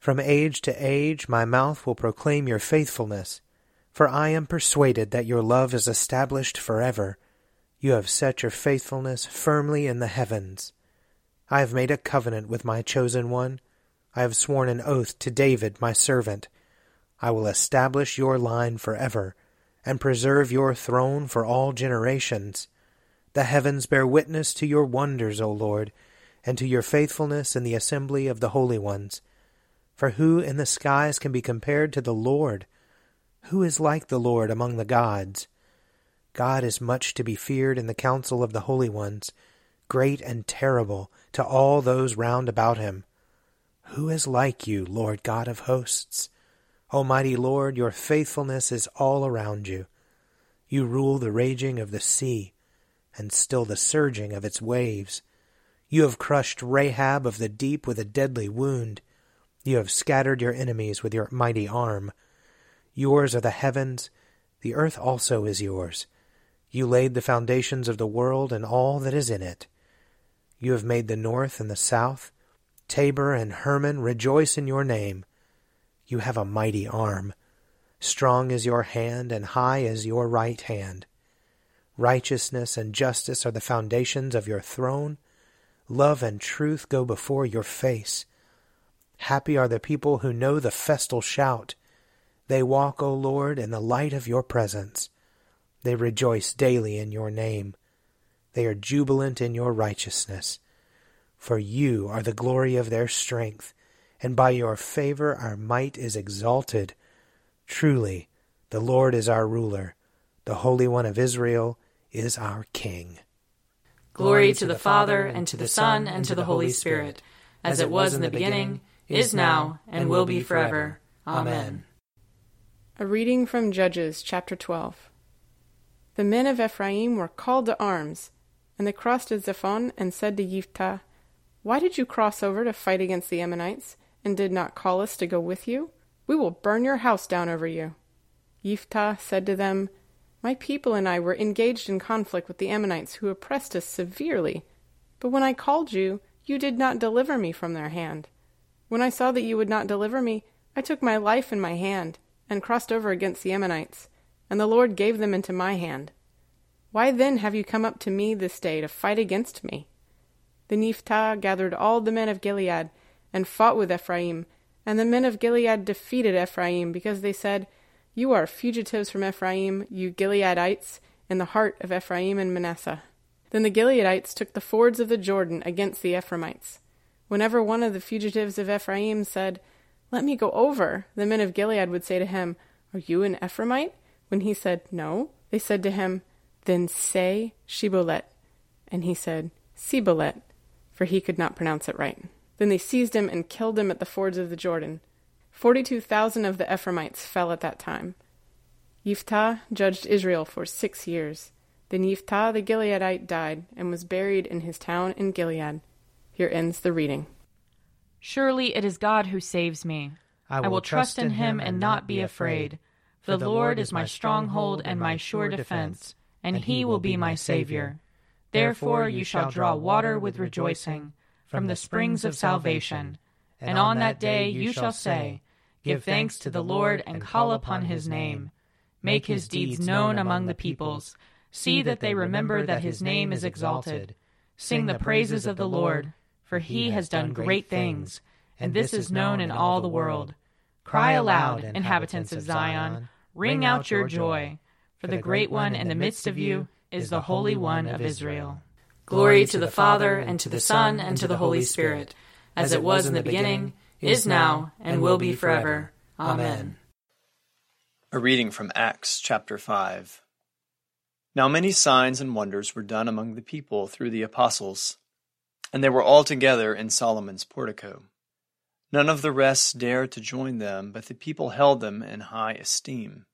From age to age my mouth will proclaim your faithfulness. For I am persuaded that your love is established forever. You have set your faithfulness firmly in the heavens. I have made a covenant with my chosen one. I have sworn an oath to David, my servant. I will establish your line forever, and preserve your throne for all generations. The heavens bear witness to your wonders, O Lord, and to your faithfulness in the assembly of the holy ones. For who in the skies can be compared to the Lord? Who is like the Lord among the gods? God is much to be feared in the council of the holy ones, great and terrible to all those round about him. Who is like you, Lord God of hosts? Almighty Lord, your faithfulness is all around you. You rule the raging of the sea and still the surging of its waves. You have crushed Rahab of the deep with a deadly wound. You have scattered your enemies with your mighty arm. Yours are the heavens, the earth also is yours. You laid the foundations of the world and all that is in it. You have made the north and the south. Tabor and Hermon rejoice in your name. You have a mighty arm. Strong is your hand, and high is your right hand. Righteousness and justice are the foundations of your throne. Love and truth go before your face. Happy are the people who know the festal shout. They walk, O Lord, in the light of your presence. They rejoice daily in your name. They are jubilant in your righteousness. For you are the glory of their strength, and by your favor our might is exalted. Truly, the Lord is our ruler, the Holy One of Israel is our King. Glory to the Father, and to the Son, and to the Holy Spirit, as it was in the beginning, is now, and will be forever. Amen. A reading from Judges chapter 12. The men of Ephraim were called to arms, and they crossed to Zaphon and said to Yiftah, Why did you cross over to fight against the Ammonites, and did not call us to go with you? We will burn your house down over you. Yiftah said to them, my people and I were engaged in conflict with the Ammonites who oppressed us severely. But when I called you, you did not deliver me from their hand. When I saw that you would not deliver me, I took my life in my hand and crossed over against the Ammonites, and the Lord gave them into my hand. Why then have you come up to me this day to fight against me? Then Yiftah gathered all the men of Gilead and fought with Ephraim, and the men of Gilead defeated Ephraim because they said, you are fugitives from Ephraim, you Gileadites, in the heart of Ephraim and Manasseh. Then the Gileadites took the fords of the Jordan against the Ephraimites. Whenever one of the fugitives of Ephraim said, Let me go over, the men of Gilead would say to him, Are you an Ephraimite? When he said, No, they said to him, Then say Shibboleth. And he said, Sibolet, for he could not pronounce it right. Then they seized him and killed him at the fords of the Jordan. Forty two thousand of the Ephraimites fell at that time. Yiftah judged Israel for six years. Then Yiftah the Gileadite died and was buried in his town in Gilead. Here ends the reading. Surely it is God who saves me. I will, I will trust in him and not be afraid. For the Lord is my stronghold and my sure defense, and he will be my Savior. Therefore you shall draw water with rejoicing from the springs of salvation. And on that day you shall say, Give thanks to the Lord and call upon his name. Make his deeds known among the peoples. See that they remember that his name is exalted. Sing the praises of the Lord, for he has done great things, and this is known in all the world. Cry aloud, inhabitants of Zion, ring out your joy, for the great one in the midst of you is the Holy One of Israel. Glory to the Father, and to the Son, and to the Holy Spirit, as it was in the beginning, is now, and will be forever. Amen. A reading from Acts chapter 5. Now many signs and wonders were done among the people through the apostles, and they were all together in Solomon's portico. None of the rest dared to join them, but the people held them in high esteem.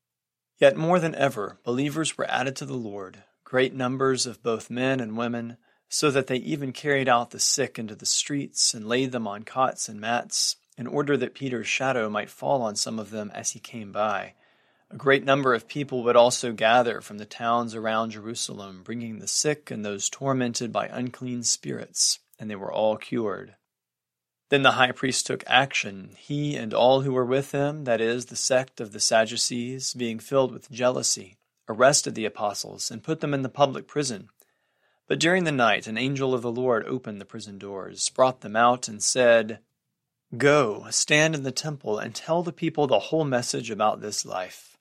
Yet more than ever, believers were added to the Lord, great numbers of both men and women, so that they even carried out the sick into the streets and laid them on cots and mats, in order that Peter's shadow might fall on some of them as he came by. A great number of people would also gather from the towns around Jerusalem, bringing the sick and those tormented by unclean spirits, and they were all cured. Then the high priest took action, he and all who were with him, that is, the sect of the Sadducees, being filled with jealousy arrested the apostles, and put them in the public prison. But during the night an angel of the Lord opened the prison doors, brought them out, and said, Go, stand in the temple, and tell the people the whole message about this life.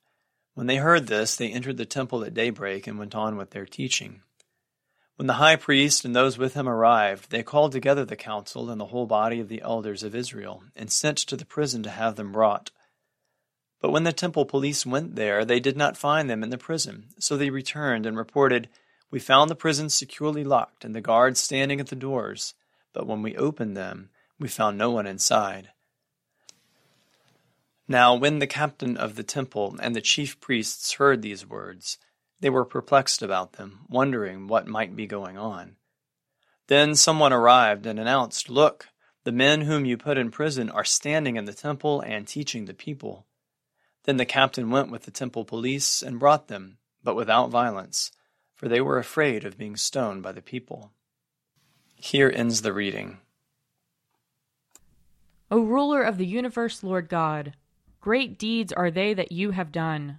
When they heard this, they entered the temple at daybreak and went on with their teaching. When the high priest and those with him arrived, they called together the council and the whole body of the elders of Israel, and sent to the prison to have them brought. But when the temple police went there, they did not find them in the prison. So they returned and reported, We found the prison securely locked and the guards standing at the doors. But when we opened them, we found no one inside. Now, when the captain of the temple and the chief priests heard these words, they were perplexed about them, wondering what might be going on. Then someone arrived and announced, Look, the men whom you put in prison are standing in the temple and teaching the people. Then the captain went with the temple police and brought them, but without violence, for they were afraid of being stoned by the people. Here ends the reading. O ruler of the universe, Lord God, great deeds are they that you have done,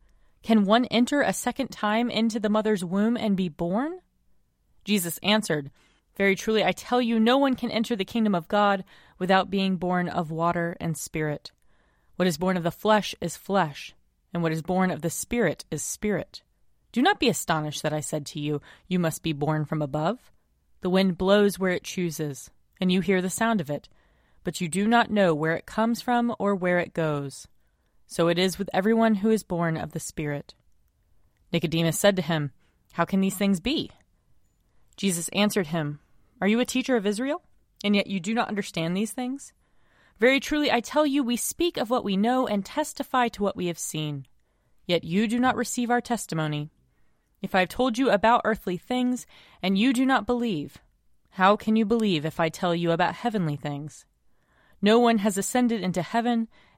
Can one enter a second time into the mother's womb and be born? Jesus answered, Very truly I tell you, no one can enter the kingdom of God without being born of water and spirit. What is born of the flesh is flesh, and what is born of the Spirit is spirit. Do not be astonished that I said to you, You must be born from above. The wind blows where it chooses, and you hear the sound of it, but you do not know where it comes from or where it goes. So it is with everyone who is born of the Spirit. Nicodemus said to him, How can these things be? Jesus answered him, Are you a teacher of Israel, and yet you do not understand these things? Very truly, I tell you, we speak of what we know and testify to what we have seen. Yet you do not receive our testimony. If I have told you about earthly things, and you do not believe, how can you believe if I tell you about heavenly things? No one has ascended into heaven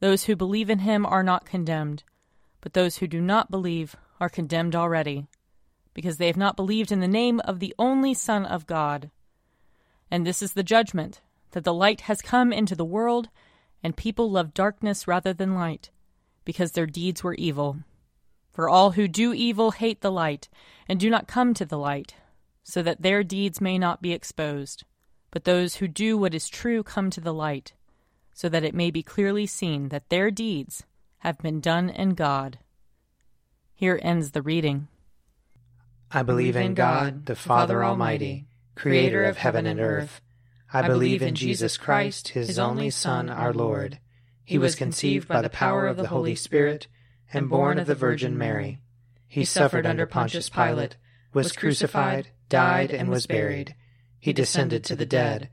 Those who believe in him are not condemned, but those who do not believe are condemned already, because they have not believed in the name of the only Son of God. And this is the judgment that the light has come into the world, and people love darkness rather than light, because their deeds were evil. For all who do evil hate the light, and do not come to the light, so that their deeds may not be exposed. But those who do what is true come to the light, so that it may be clearly seen that their deeds have been done in God. Here ends the reading. I believe in God, the Father Almighty, creator of heaven and earth. I believe in Jesus Christ, his only Son, our Lord. He was conceived by the power of the Holy Spirit and born of the Virgin Mary. He suffered under Pontius Pilate, was crucified, died, and was buried. He descended to the dead.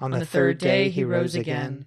On the third day he rose again.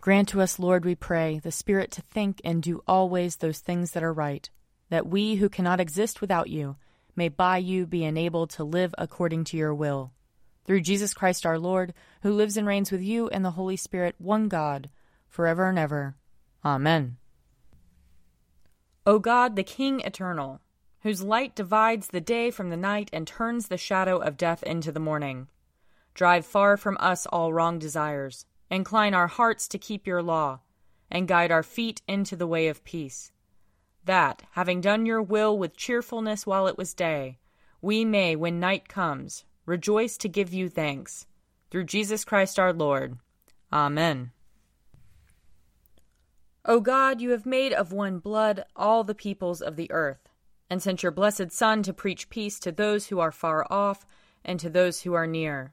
Grant to us, Lord, we pray, the Spirit to think and do always those things that are right, that we who cannot exist without you may by you be enabled to live according to your will. Through Jesus Christ our Lord, who lives and reigns with you and the Holy Spirit, one God, forever and ever. Amen. O God, the King eternal, whose light divides the day from the night and turns the shadow of death into the morning, drive far from us all wrong desires Incline our hearts to keep your law, and guide our feet into the way of peace. That, having done your will with cheerfulness while it was day, we may, when night comes, rejoice to give you thanks. Through Jesus Christ our Lord. Amen. O God, you have made of one blood all the peoples of the earth, and sent your blessed Son to preach peace to those who are far off and to those who are near.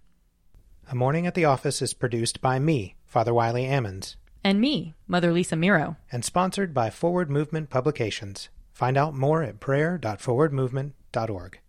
A Morning at the Office is produced by me, Father Wiley Ammons. And me, Mother Lisa Meirow. And sponsored by Forward Movement Publications. Find out more at prayer.forwardmovement.org.